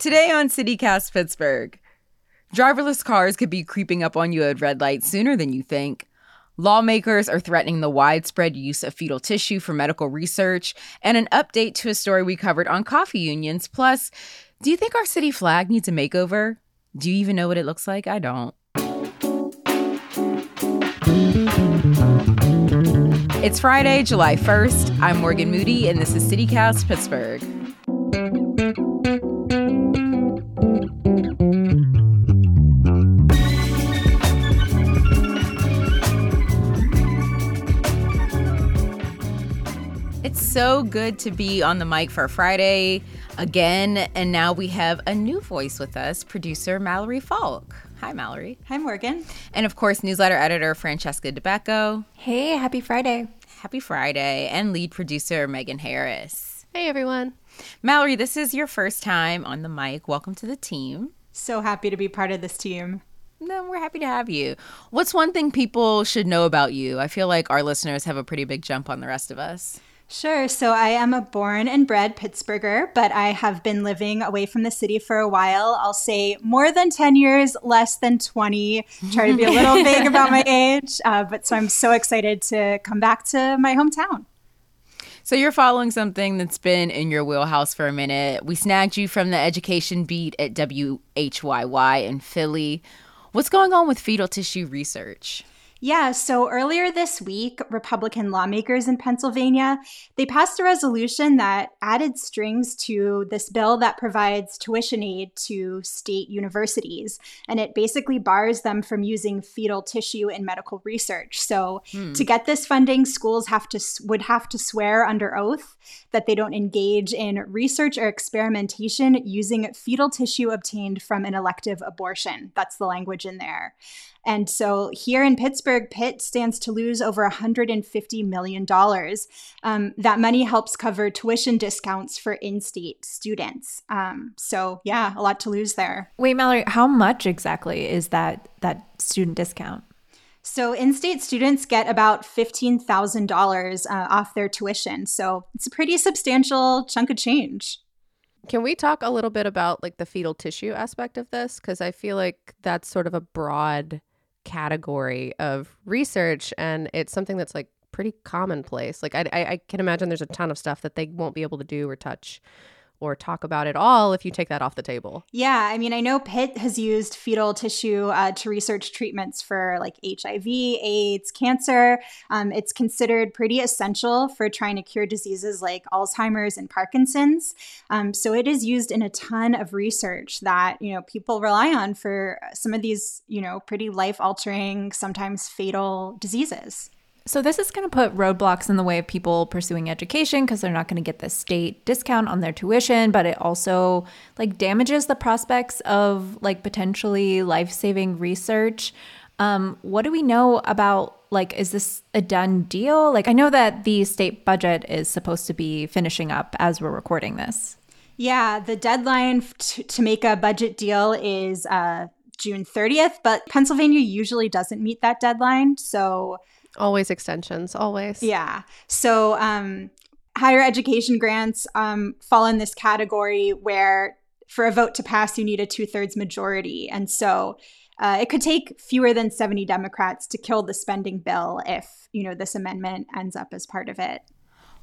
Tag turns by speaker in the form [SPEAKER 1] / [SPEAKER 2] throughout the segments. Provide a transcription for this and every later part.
[SPEAKER 1] Today on CityCast Pittsburgh, driverless cars could be creeping up on you at red lights sooner than you think. Lawmakers are threatening the widespread use of fetal tissue for medical research, and an update to a story we covered on coffee unions. Plus, do you think our city flag needs a makeover? Do you even know what it looks like? I don't. It's Friday, July 1st. I'm Morgan Moody, and this is CityCast Pittsburgh. So good to be on the mic for Friday again. And now we have a new voice with us, producer Mallory Falk. Hi, Mallory.
[SPEAKER 2] Hi, Morgan.
[SPEAKER 1] And of course, newsletter editor Francesca Dabecco.
[SPEAKER 3] Hey, happy Friday.
[SPEAKER 1] Happy Friday. And lead producer Megan Harris.
[SPEAKER 4] Hey, everyone.
[SPEAKER 1] Mallory, this is your first time on the mic. Welcome to the team.
[SPEAKER 2] So happy to be part of this team.
[SPEAKER 1] No, we're happy to have you. What's one thing people should know about you? I feel like our listeners have a pretty big jump on the rest of us.
[SPEAKER 2] Sure. So I am a born and bred Pittsburgher, but I have been living away from the city for a while. I'll say more than 10 years, less than 20. Try to be a little vague about my age. Uh, but so I'm so excited to come back to my hometown.
[SPEAKER 1] So you're following something that's been in your wheelhouse for a minute. We snagged you from the education beat at WHYY in Philly. What's going on with fetal tissue research?
[SPEAKER 2] Yeah, so earlier this week, Republican lawmakers in Pennsylvania, they passed a resolution that added strings to this bill that provides tuition aid to state universities, and it basically bars them from using fetal tissue in medical research. So, hmm. to get this funding, schools have to would have to swear under oath that they don't engage in research or experimentation using fetal tissue obtained from an elective abortion. That's the language in there. And so here in Pittsburgh, Pitt stands to lose over $150 million. Um, that money helps cover tuition discounts for in state students. Um, so, yeah, a lot to lose there.
[SPEAKER 3] Wait, Mallory, how much exactly is that, that student discount?
[SPEAKER 2] So, in state students get about $15,000 uh, off their tuition. So, it's a pretty substantial chunk of change.
[SPEAKER 4] Can we talk a little bit about like the fetal tissue aspect of this? Because I feel like that's sort of a broad category of research and it's something that's like pretty commonplace. Like I, I, I can imagine there's a ton of stuff that they won't be able to do or touch or talk about at all if you take that off the table.
[SPEAKER 2] Yeah, I mean, I know Pitt has used fetal tissue uh, to research treatments for like HIV, AIDS, cancer. Um, it's considered pretty essential for trying to cure diseases like Alzheimer's and Parkinson's. Um, so it is used in a ton of research that you know people rely on for some of these you know pretty life altering, sometimes fatal diseases.
[SPEAKER 3] So this is going to put roadblocks in the way of people pursuing education because they're not going to get the state discount on their tuition, but it also like damages the prospects of like potentially life-saving research. Um, what do we know about like is this a done deal? Like I know that the state budget is supposed to be finishing up as we're recording this.
[SPEAKER 2] Yeah, the deadline to, to make a budget deal is uh, June 30th, but Pennsylvania usually doesn't meet that deadline. So
[SPEAKER 4] Always extensions, always.
[SPEAKER 2] Yeah. So, um, higher education grants um, fall in this category where for a vote to pass, you need a two thirds majority. And so uh, it could take fewer than 70 Democrats to kill the spending bill if, you know, this amendment ends up as part of it.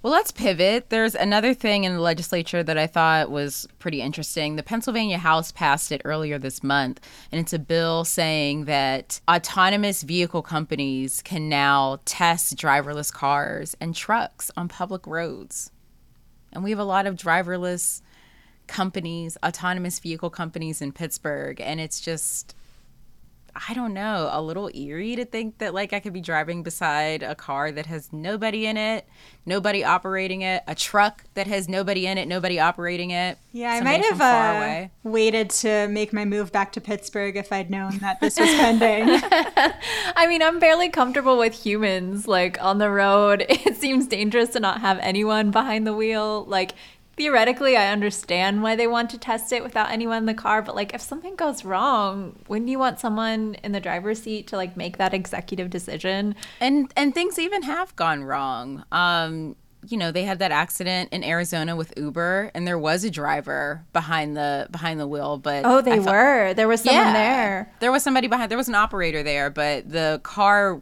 [SPEAKER 1] Well, let's pivot. There's another thing in the legislature that I thought was pretty interesting. The Pennsylvania House passed it earlier this month, and it's a bill saying that autonomous vehicle companies can now test driverless cars and trucks on public roads. And we have a lot of driverless companies, autonomous vehicle companies in Pittsburgh, and it's just I don't know, a little eerie to think that like I could be driving beside a car that has nobody in it, nobody operating it, a truck that has nobody in it, nobody operating it.
[SPEAKER 2] Yeah, I might have uh, waited to make my move back to Pittsburgh if I'd known that this was pending.
[SPEAKER 3] I mean, I'm barely comfortable with humans like on the road. It seems dangerous to not have anyone behind the wheel. Like theoretically I understand why they want to test it without anyone in the car, but like if something goes wrong, wouldn't you want someone in the driver's seat to like make that executive decision?
[SPEAKER 1] And and things even have gone wrong. Um you know, they had that accident in Arizona with Uber, and there was a driver behind the behind the wheel. But
[SPEAKER 3] Oh, they
[SPEAKER 1] felt-
[SPEAKER 3] were. There was someone
[SPEAKER 1] Yeah.
[SPEAKER 3] there.
[SPEAKER 1] There was somebody behind. There was an operator there, but the car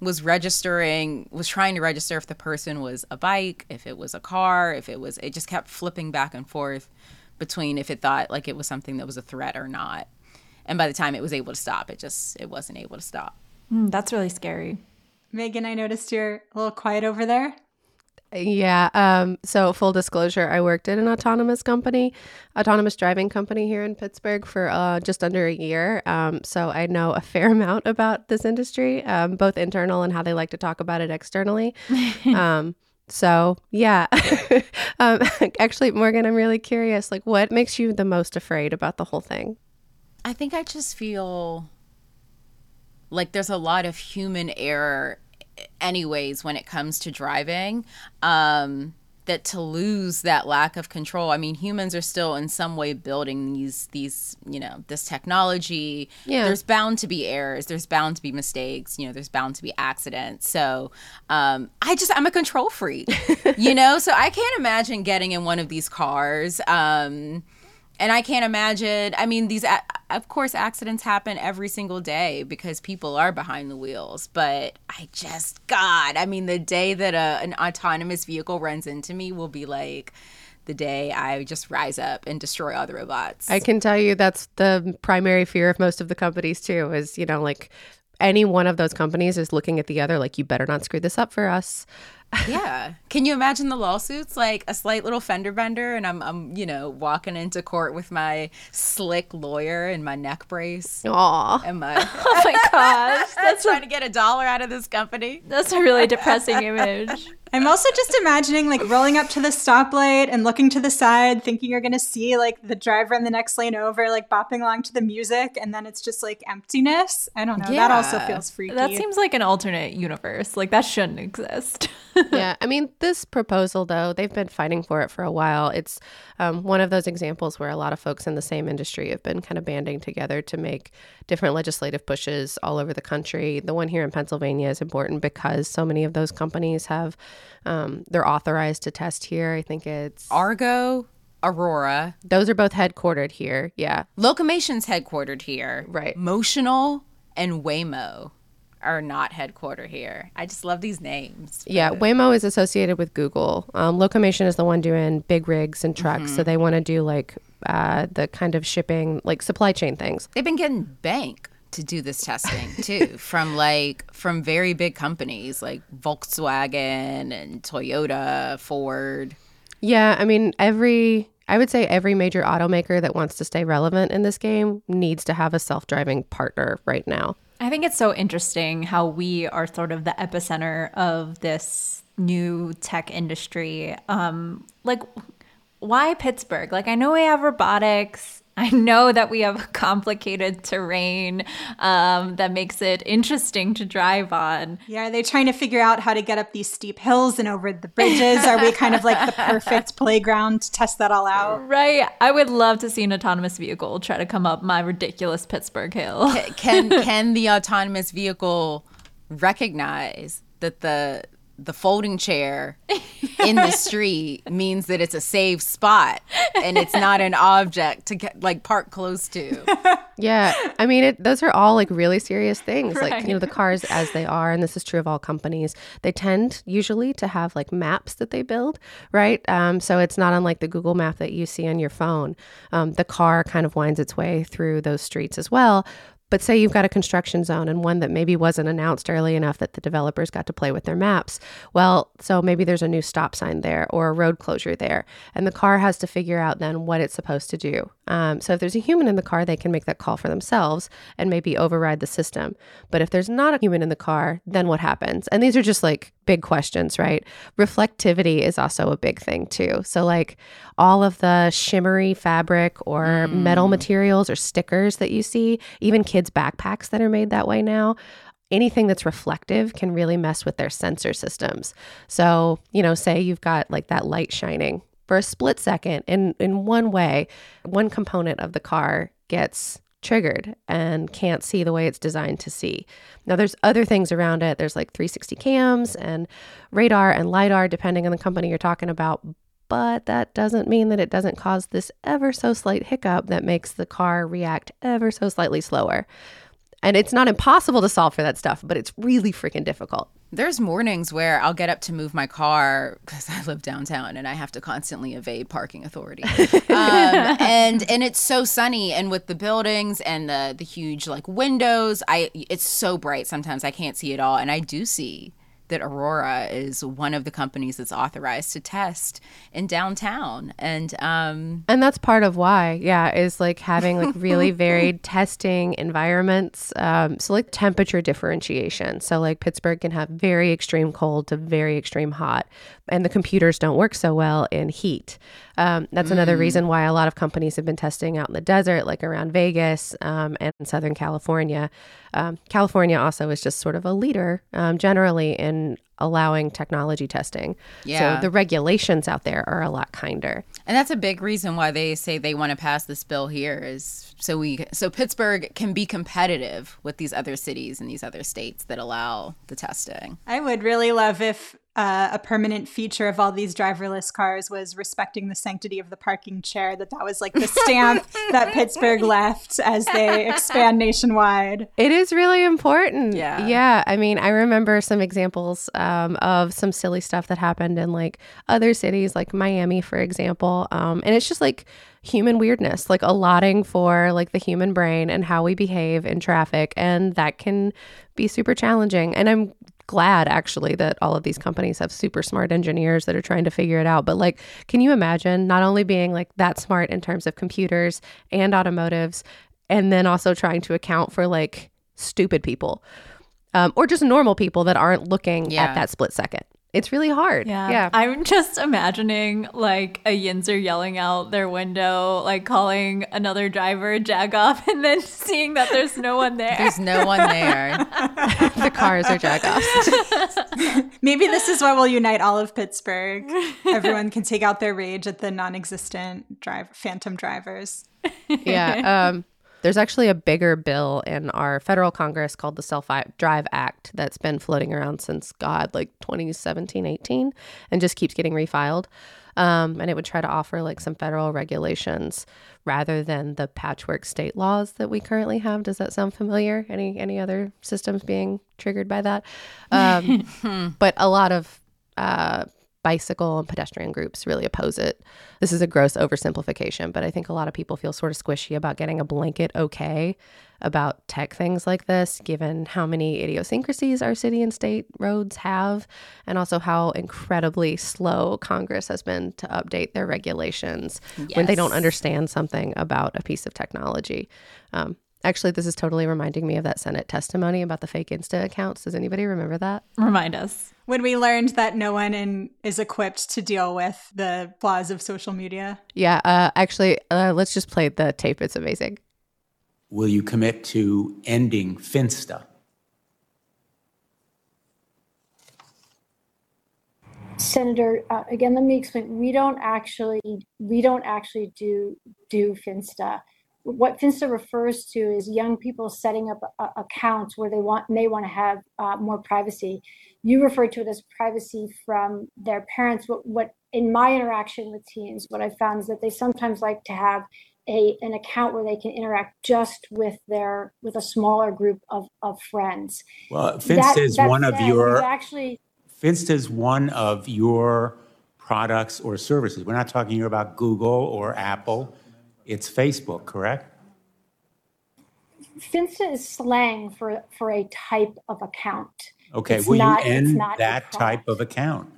[SPEAKER 1] was registering was trying to register if the person was a bike, if it was a car, if it was it just kept flipping back and forth between if it thought like it was something that was a threat or not. And by the time it was able to stop, it just it wasn't able to stop.
[SPEAKER 3] Mm, that's really scary.
[SPEAKER 2] Megan, I noticed you're a little quiet over there.
[SPEAKER 4] Yeah. Um, so, full disclosure, I worked at an autonomous company, autonomous driving company here in Pittsburgh for uh, just under a year. Um, so, I know a fair amount about this industry, um, both internal and how they like to talk about it externally. um, so, yeah. um, actually, Morgan, I'm really curious. Like, what makes you the most afraid about the whole thing?
[SPEAKER 1] I think I just feel like there's a lot of human error anyways when it comes to driving um that to lose that lack of control i mean humans are still in some way building these these you know this technology.
[SPEAKER 4] Yeah.
[SPEAKER 1] there's bound to be errors. There's bound to be mistakes. You know there's bound to be accidents. So um i just i'm a control freak you know? So i can't imagine getting in one of these cars um and I can't imagine. I mean, these, of course, accidents happen every single day because people are behind the wheels. But I just, God, I mean, the day that a, an autonomous vehicle runs into me will be like the day I just rise up and destroy all the robots.
[SPEAKER 4] I can tell you that's the primary fear of most of the companies too is, you know, like any one of those companies is looking at the other like you better not screw this up for us.
[SPEAKER 1] Yeah. Can you imagine the lawsuits? Like a slight little fender bender, and I'm, I'm, you know, walking into court with my slick lawyer and my neck brace
[SPEAKER 4] Aw.
[SPEAKER 1] and my.
[SPEAKER 3] Oh my gosh.
[SPEAKER 1] That's trying to get a dollar out of this company.
[SPEAKER 3] That's a really depressing image.
[SPEAKER 2] I'm also just imagining like rolling up to the stoplight and looking to the side, thinking you're going to see like the driver in the next lane over, like bopping along to the music, and then it's just like emptiness. I don't know. Yeah. That also feels freaky.
[SPEAKER 3] That seems like an alternate universe. Like that shouldn't exist.
[SPEAKER 4] yeah, I mean, this proposal, though, they've been fighting for it for a while. It's um, one of those examples where a lot of folks in the same industry have been kind of banding together to make different legislative pushes all over the country. The one here in Pennsylvania is important because so many of those companies have, um, they're authorized to test here. I think it's,
[SPEAKER 1] Argo, Aurora,
[SPEAKER 4] those are both headquartered here. Yeah.
[SPEAKER 1] Locomation's headquartered here.
[SPEAKER 4] Right.
[SPEAKER 1] Motional and Waymo are not headquartered here. I just love these names.
[SPEAKER 4] Yeah, Waymo is associated with Google. Um, Locomation is the one doing big rigs and trucks, so they want to do like uh, the kind of shipping, like supply chain things.
[SPEAKER 1] They've been getting bank to do this testing too from like from very big companies like Volkswagen and Toyota, Ford.
[SPEAKER 4] Yeah, I mean, every I would say every major automaker that wants to stay relevant in this game needs to have a self-driving partner right now.
[SPEAKER 3] I think it's so interesting how we are sort of the epicenter of this new tech industry. Um, like, why Pittsburgh? Like, I know we have robotics. I know that we have complicated terrain um, that makes it interesting to drive on.
[SPEAKER 2] yeah, are they trying to figure out how to get up these steep hills and over the bridges? are we kind of like the perfect playground to test that all out?
[SPEAKER 3] Right. I would love to see an autonomous vehicle try to come up my ridiculous Pittsburgh hill.
[SPEAKER 1] Can can the autonomous vehicle recognize that the the folding chair in the street means that it's a safe spot and it's not an object to get like park close to.
[SPEAKER 4] Yeah, I mean, it, those are all like really serious things. Like, you know, the cars as they are, and this is true of all companies, they tend usually to have like maps that they build, right? Um, so it's not unlike the Google map that you see on your phone. Um, the car kind of winds its way through those streets as well. But say you've got a construction zone and one that maybe wasn't announced early enough that the developers got to play with their maps. Well, so maybe there's a new stop sign there or a road closure there. And the car has to figure out then what it's supposed to do. Um, so if there's a human in the car, they can make that call for themselves and maybe override the system. But if there's not a human in the car, then what happens? And these are just like big questions, right? Reflectivity is also a big thing too. So, like all of the shimmery fabric or metal materials or stickers that you see, even kids' backpacks that are made that way now. Anything that's reflective can really mess with their sensor systems. So, you know, say you've got like that light shining for a split second in in one way, one component of the car gets triggered and can't see the way it's designed to see. Now, there's other things around it. There's like 360 cams and radar and LiDAR, depending on the company you're talking about. But that doesn't mean that it doesn't cause this ever so slight hiccup that makes the car react ever so slightly slower. And it's not impossible to solve for that stuff, but it's really freaking difficult.
[SPEAKER 1] There's mornings where I'll get up to move my car because I live downtown and I have to constantly evade parking authority. um, and and it's so sunny and with the buildings and the the huge like windows, I it's so bright sometimes I can't see it all and I do see that Aurora is one of the companies that's authorized to test in downtown, and um,
[SPEAKER 4] and that's part of why, yeah, is like having like really varied testing environments. Um, so like temperature differentiation. So like Pittsburgh can have very extreme cold to very extreme hot, and the computers don't work so well in heat. Um, that's mm. another reason why a lot of companies have been testing out in the desert, like around Vegas um, and Southern California. Um, California also is just sort of a leader um, generally in allowing technology testing. Yeah. So the regulations out there are a lot kinder.
[SPEAKER 1] And that's a big reason why they say they want to pass this bill here is so we so Pittsburgh can be competitive with these other cities and these other states that allow the testing.
[SPEAKER 2] I would really love if uh, a permanent feature of all these driverless cars was respecting the sanctity of the parking chair. That that was like the stamp that Pittsburgh left as they expand nationwide.
[SPEAKER 4] It is really important. Yeah, yeah. I mean, I remember some examples um, of some silly stuff that happened in like other cities, like Miami, for example. Um, and it's just like human weirdness, like allotting for like the human brain and how we behave in traffic, and that can be super challenging. And I'm glad actually that all of these companies have super smart engineers that are trying to figure it out. But like, can you imagine not only being like that smart in terms of computers and automotives, and then also trying to account for like stupid people um, or just normal people that aren't looking yeah. at that split second? It's really hard. Yeah. yeah.
[SPEAKER 3] I'm just imagining like a Yinzer yelling out their window, like calling another driver a jagoff, and then seeing that there's no one there.
[SPEAKER 1] There's no one there.
[SPEAKER 4] the cars are jagoffs.
[SPEAKER 2] Maybe this is what will unite all of Pittsburgh. Everyone can take out their rage at the non existent drive phantom drivers.
[SPEAKER 4] Yeah. Um, there's actually a bigger bill in our federal Congress called the Self Drive Act that's been floating around since, God, like 2017, 18, and just keeps getting refiled. Um, and it would try to offer like some federal regulations rather than the patchwork state laws that we currently have. Does that sound familiar? Any any other systems being triggered by that? Um, but a lot of uh, bicycle and pedestrian groups really oppose it. This is a gross oversimplification, but I think a lot of people feel sort of squishy about getting a blanket okay about tech things like this, given how many idiosyncrasies our city and state roads have, and also how incredibly slow Congress has been to update their regulations yes. when they don't understand something about a piece of technology. Um, Actually, this is totally reminding me of that Senate testimony about the fake Insta accounts. Does anybody remember that?
[SPEAKER 3] Remind us.
[SPEAKER 2] When we learned that no one in, is equipped to deal with the flaws of social media.
[SPEAKER 4] Yeah, uh, actually, uh, let's just play the tape. It's amazing.
[SPEAKER 5] Will you commit to ending Finsta?
[SPEAKER 6] Senator, uh, again, let me explain. We don't actually, we don't actually do do Finsta what Finsta refers to is young people setting up uh, accounts where they want may want to have uh, more privacy. You refer to it as privacy from their parents. What, what in my interaction with teens, what I found is that they sometimes like to have a an account where they can interact just with their with a smaller group of, of friends.
[SPEAKER 5] Well, Finsta that, is one of your actually Finsta is one of your products or services. We're not talking here about Google or Apple it's Facebook, correct?
[SPEAKER 6] Finsta is slang for, for a type of account.
[SPEAKER 5] Okay, it's will not, you end that type of account?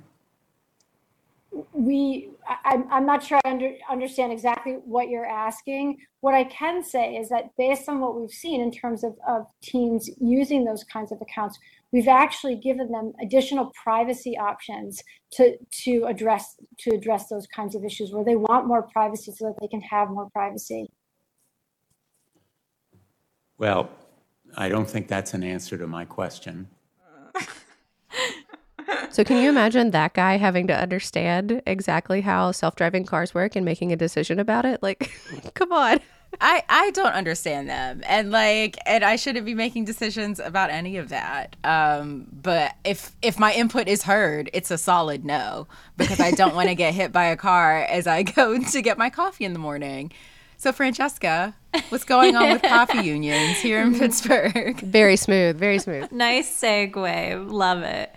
[SPEAKER 6] We, I, I'm not sure I under, understand exactly what you're asking. What I can say is that based on what we've seen in terms of, of teens using those kinds of accounts, we've actually given them additional privacy options to to address to address those kinds of issues where they want more privacy so that they can have more privacy
[SPEAKER 5] well i don't think that's an answer to my question
[SPEAKER 4] so can you imagine that guy having to understand exactly how self-driving cars work and making a decision about it like come on
[SPEAKER 1] I I don't understand them, and like, and I shouldn't be making decisions about any of that. Um, but if if my input is heard, it's a solid no because I don't want to get hit by a car as I go to get my coffee in the morning. So, Francesca, what's going on with coffee unions here in Pittsburgh?
[SPEAKER 4] Very smooth, very smooth.
[SPEAKER 3] nice segue. Love it.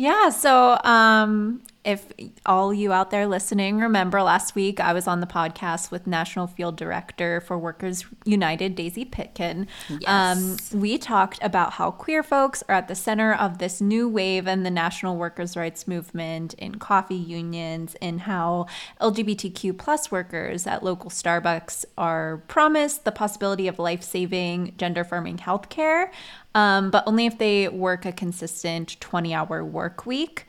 [SPEAKER 3] Yeah, so um, if all you out there listening remember last week I was on the podcast with National Field Director for Workers United, Daisy Pitkin. Yes. Um, we talked about how queer folks are at the center of this new wave in the national workers' rights movement in coffee unions and how LGBTQ plus workers at local Starbucks are promised the possibility of life-saving, gender-affirming healthcare, um, but only if they work a consistent 20-hour work week.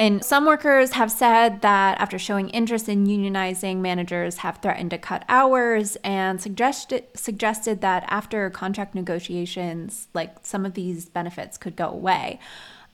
[SPEAKER 3] And some workers have said that after showing interest in unionizing, managers have threatened to cut hours and suggested suggested that after contract negotiations, like some of these benefits could go away.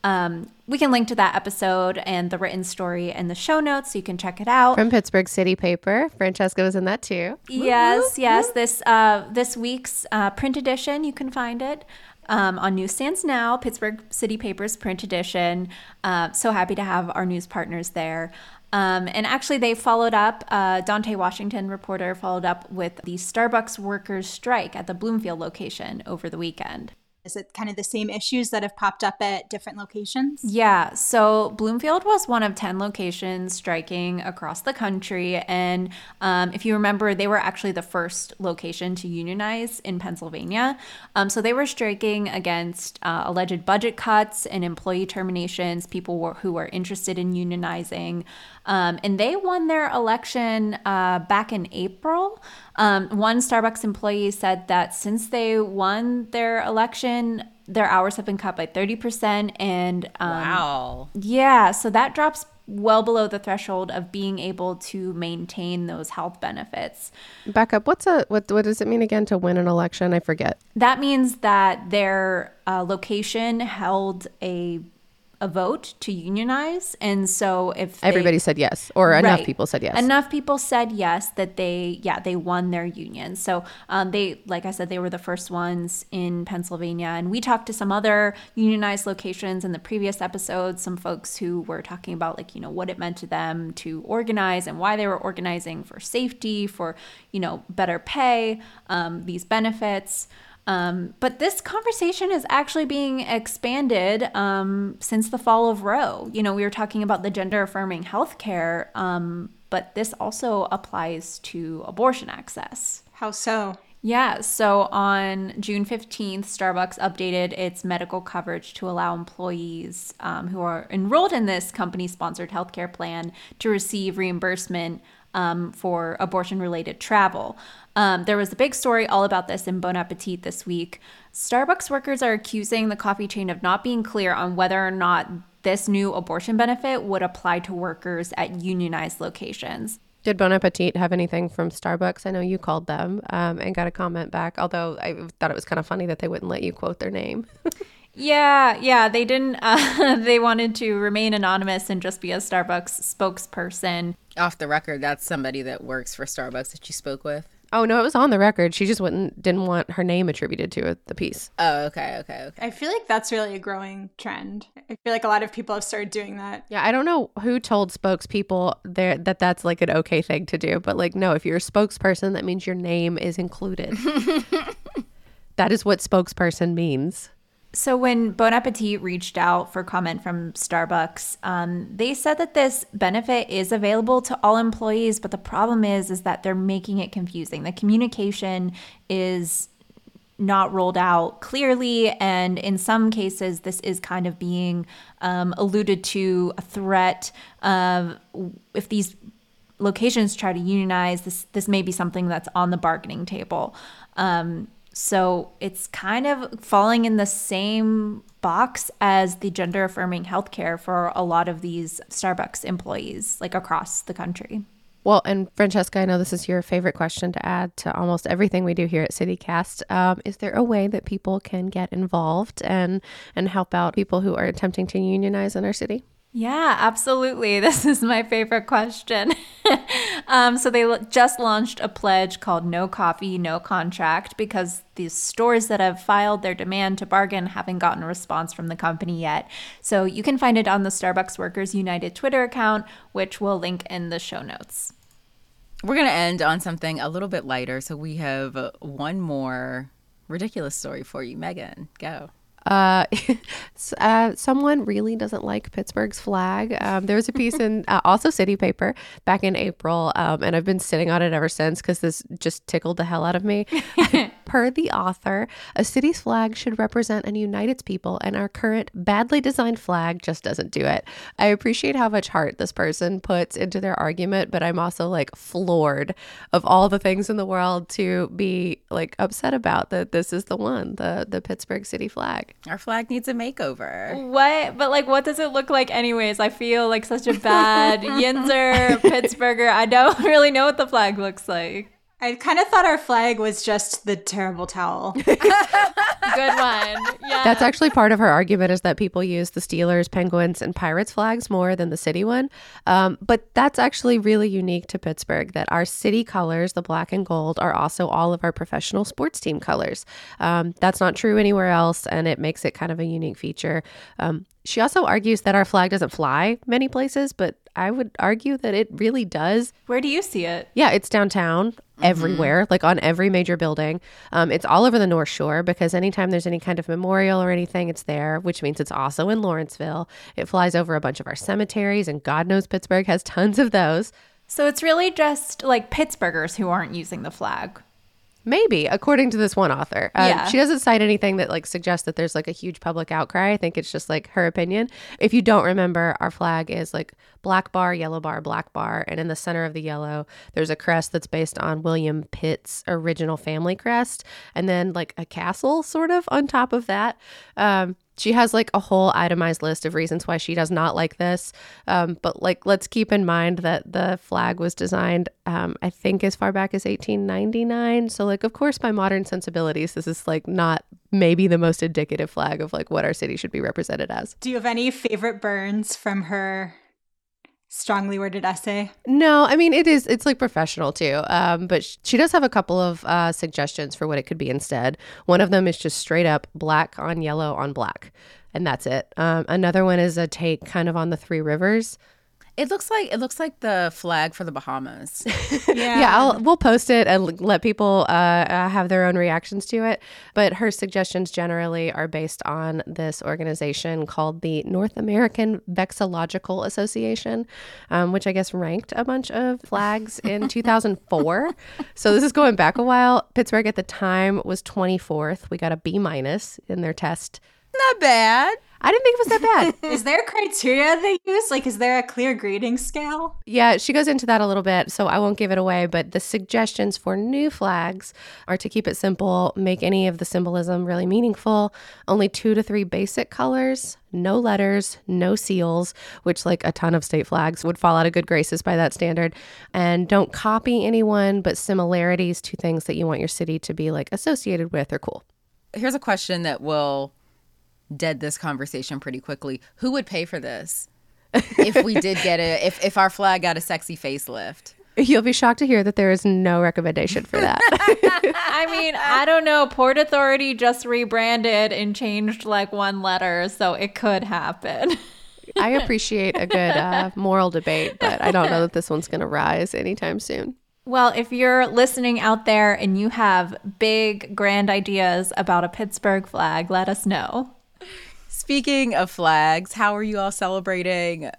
[SPEAKER 3] Um, we can link to that episode and the written story in the show notes so you can check it out.
[SPEAKER 4] From Pittsburgh City Paper. Francesca was in that too.
[SPEAKER 3] Yes, yes. This uh, this week's uh, print edition, you can find it um, on newsstands now, Pittsburgh City Papers print edition. Uh, so happy to have our news partners there. Um, and actually, they followed up, uh, Dontae Washington, reporter, followed up with the Starbucks workers' strike at the Bloomfield location over the weekend.
[SPEAKER 2] Is it kind of the same issues that have popped up at different locations?
[SPEAKER 3] Yeah. So Bloomfield was one of 10 locations striking across the country. And um, if you remember, they were actually the first location to unionize in Pennsylvania. Um, so they were striking against uh, alleged budget cuts and employee terminations, people were, who were interested in unionizing. Um, and they won their election uh, back in April. Um, one Starbucks employee said that since they won their election, their hours have been cut by 30%. And
[SPEAKER 1] um, wow.
[SPEAKER 3] Yeah. So that drops well below the threshold of being able to maintain those health benefits.
[SPEAKER 4] Back up. What's a what? What does it mean again to win an election? I forget.
[SPEAKER 3] That means that their uh, location held a a vote to unionize. And so if
[SPEAKER 4] they, everybody said yes, or right, enough people said yes,
[SPEAKER 3] enough people said yes that they, yeah, they won their union. So um, they, like I said, they were the first ones in Pennsylvania. And we talked to some other unionized locations in the previous episodes, some folks who were talking about like, you know, what it meant to them to organize and why they were organizing for safety, for, you know, better pay, um, these benefits. Um, but this conversation is actually being expanded um, since the fall of Roe. You know, we were talking about the gender affirming healthcare, um, but this also applies to abortion access.
[SPEAKER 2] How so?
[SPEAKER 3] Yeah, so on June 15th, Starbucks updated its medical coverage to allow employees um, who are enrolled in this company sponsored healthcare plan to receive reimbursement um, for abortion related travel. Um, there was a big story all about this in Bon Appetit this week. Starbucks workers are accusing the coffee chain of not being clear on whether or not this new abortion benefit would apply to workers at unionized locations.
[SPEAKER 4] Did Bon Appetit have anything from Starbucks? I know you called them um, and got a comment back, although I thought it was kind of funny that they wouldn't let you quote their name.
[SPEAKER 3] yeah, yeah, they didn't. Uh, they wanted to remain anonymous and just be a Starbucks spokesperson.
[SPEAKER 1] Off the record, that's somebody that works for Starbucks that you spoke with.
[SPEAKER 4] Oh no, it was on the record. She just wouldn't didn't want her name attributed to the piece.
[SPEAKER 1] Oh, okay, okay, okay.
[SPEAKER 2] I feel like that's really a growing trend. I feel like a lot of people have started doing that.
[SPEAKER 4] Yeah, I don't know who told spokespeople there that that's like an okay thing to do, but like no, if you're a spokesperson, that means your name is included. that is what spokesperson means.
[SPEAKER 3] So when Bon Appetit reached out for comment from Starbucks, um, they said that this benefit is available to all employees, but the problem is is that they're making it confusing. The communication is not rolled out clearly, and in some cases, this is kind of being um, alluded to a threat of if these locations try to unionize, this this may be something that's on the bargaining table. Um, so it's kind of falling in the same box as the gender affirming healthcare for a lot of these Starbucks employees, like across the country.
[SPEAKER 4] Well, and Francesca, I know this is your favorite question to add to almost everything we do here at CityCast. Um, is there a way that people can get involved and and help out people who are attempting to unionize in our city?
[SPEAKER 3] Yeah, absolutely. This is my favorite question. um, so, they just launched a pledge called No Coffee, No Contract because these stores that have filed their demand to bargain haven't gotten a response from the company yet. So, you can find it on the Starbucks Workers United Twitter account, which we'll link in the show notes.
[SPEAKER 1] We're going to end on something a little bit lighter. So, we have one more ridiculous story for you. Megan, go.
[SPEAKER 4] Uh, uh, someone really doesn't like Pittsburgh's flag. Um, there was a piece in uh, also City Paper back in April, um, and I've been sitting on it ever since because this just tickled the hell out of me. per the author, a city's flag should represent and unite its people, and our current badly designed flag just doesn't do it. I appreciate how much heart this person puts into their argument, but I'm also like floored of all the things in the world to be like upset about that this is the one, the the Pittsburgh city flag.
[SPEAKER 1] Our flag needs a makeover.
[SPEAKER 3] What? But like, what does it look like, anyways? I feel like such a bad Yinzer Pittsburgher. I don't really know what the flag looks like.
[SPEAKER 2] I kind of thought our flag was just the terrible towel.
[SPEAKER 3] Good one. Yeah.
[SPEAKER 4] That's actually part of her argument is that people use the Steelers, Penguins, and Pirates flags more than the city one. Um, but that's actually really unique to Pittsburgh that our city colors, the black and gold, are also all of our professional sports team colors. Um, that's not true anywhere else, and it makes it kind of a unique feature. Um, she also argues that our flag doesn't fly many places, but I would argue that it really does.
[SPEAKER 3] Where do you see it?
[SPEAKER 4] Yeah, it's downtown mm-hmm. everywhere, like on every major building. Um, it's all over the North Shore because anytime there's any kind of memorial or anything, it's there, which means it's also in Lawrenceville. It flies over a bunch of our cemeteries, and God knows Pittsburgh has tons of those.
[SPEAKER 3] So it's really just like Pittsburghers who aren't using the flag.
[SPEAKER 4] Maybe, according to this one author. Uh, yeah. She doesn't cite anything that like suggests that there's like a huge public outcry. I think it's just like her opinion. If you don't remember, our flag is like black bar, yellow bar, black bar, and in the center of the yellow, there's a crest that's based on William Pitt's original family crest, and then like a castle sort of on top of that. Um, she has like a whole itemized list of reasons why she does not like this. Um, but like, let's keep in mind that the flag was designed, um, I think, as far back as 1899. So, like, of course, by modern sensibilities, this is like not maybe the most indicative flag of like what our city should be represented as.
[SPEAKER 2] Do you have any favorite burns from her strongly worded essay?
[SPEAKER 4] No, I mean it is. It's like professional too. Um, but sh- she does have a couple of uh, suggestions for what it could be instead. One of them is just straight up black on yellow on black, and that's it. Um, another one is a take kind of on the three rivers.
[SPEAKER 1] It looks like it looks like the flag for the Bahamas.
[SPEAKER 4] yeah, yeah I'll, we'll post it and let people uh, uh, have their own reactions to it. But her suggestions generally are based on this organization called the North American Vexillological Association, um, which I guess ranked a bunch of flags in 2004. so this is going back a while. Pittsburgh at the time was 24th. We got a B minus in their test.
[SPEAKER 1] Not bad.
[SPEAKER 4] I didn't think it was that
[SPEAKER 2] bad. is there criteria they use? Like, is there a clear grading scale?
[SPEAKER 4] Yeah, she goes into that a little bit, so I won't give it away. But the suggestions for new flags are to keep it simple, make any of the symbolism really meaningful, only two to three basic colors, no letters, no seals, which, like a ton of state flags, would fall out of good graces by that standard. And don't copy anyone, but similarities to things that you want your city to be like associated with or cool.
[SPEAKER 1] Here's a question that will dead this conversation pretty quickly. Who would pay for this if we did get it? If if our flag got a sexy facelift?
[SPEAKER 4] You'll be shocked to hear that there is no recommendation for that.
[SPEAKER 3] I mean, I don't know. Port Authority just rebranded and changed like one letter, so it could happen.
[SPEAKER 4] I appreciate a good uh, moral debate, but I don't know that this one's going to rise anytime soon.
[SPEAKER 3] Well, if you're listening out there and you have big, grand ideas about a Pittsburgh flag, let us know.
[SPEAKER 1] Speaking of flags, how are you all celebrating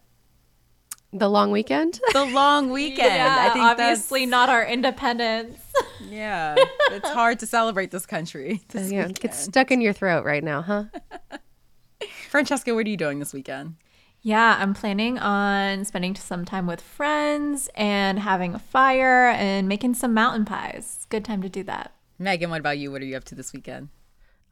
[SPEAKER 4] the long weekend?
[SPEAKER 1] The long weekend.
[SPEAKER 3] yeah, I think obviously that's... not our independence.
[SPEAKER 1] yeah, it's hard to celebrate this country. This
[SPEAKER 4] yeah, gets stuck in your throat right now, huh?
[SPEAKER 1] Francesca, what are you doing this weekend?
[SPEAKER 3] Yeah, I'm planning on spending some time with friends and having a fire and making some mountain pies. Good time to do that.
[SPEAKER 1] Megan, what about you? What are you up to this weekend?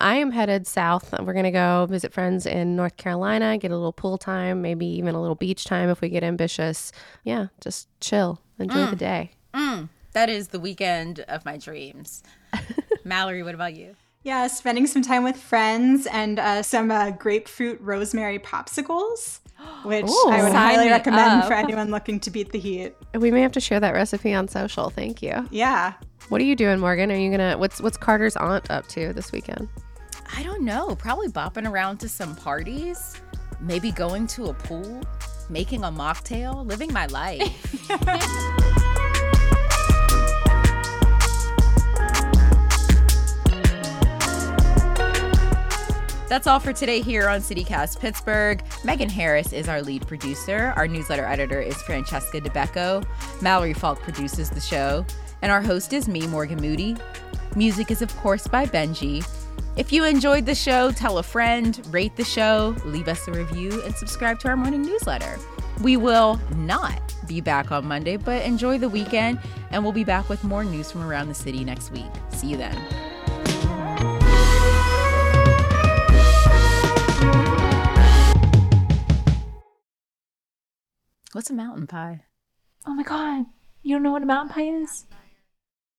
[SPEAKER 4] I am headed south. We're going to go visit friends in North Carolina, get a little pool time, maybe even a little beach time if we get ambitious. Yeah, just chill, enjoy mm. the day.
[SPEAKER 1] Mm. That is the weekend of my dreams. Mallory, what about you?
[SPEAKER 2] Yeah, spending some time with friends and uh, some uh, grapefruit rosemary popsicles, which Ooh, I would highly recommend up. for anyone looking to beat the heat.
[SPEAKER 4] We may have to share that recipe on social. Thank you.
[SPEAKER 2] Yeah.
[SPEAKER 4] What are you doing, Morgan? Are you gonna what's what's Carter's aunt up to this weekend?
[SPEAKER 1] I don't know. Probably bopping around to some parties, maybe going to a pool, making a mocktail, living my life. That's all for today here on CityCast Pittsburgh. Megan Harris is our lead producer. Our newsletter editor is Francesca Dabecco. Mallory Falk produces the show. And our host is me, Morgan Moody. Music is, of course, by Benji. If you enjoyed the show, tell a friend, rate the show, leave us a review, and subscribe to our morning newsletter. We will not be back on Monday, but enjoy the weekend, and we'll be back with more news from around the city next week. See you then. What's a mountain pie?
[SPEAKER 3] Oh my god, you don't know what a mountain pie is?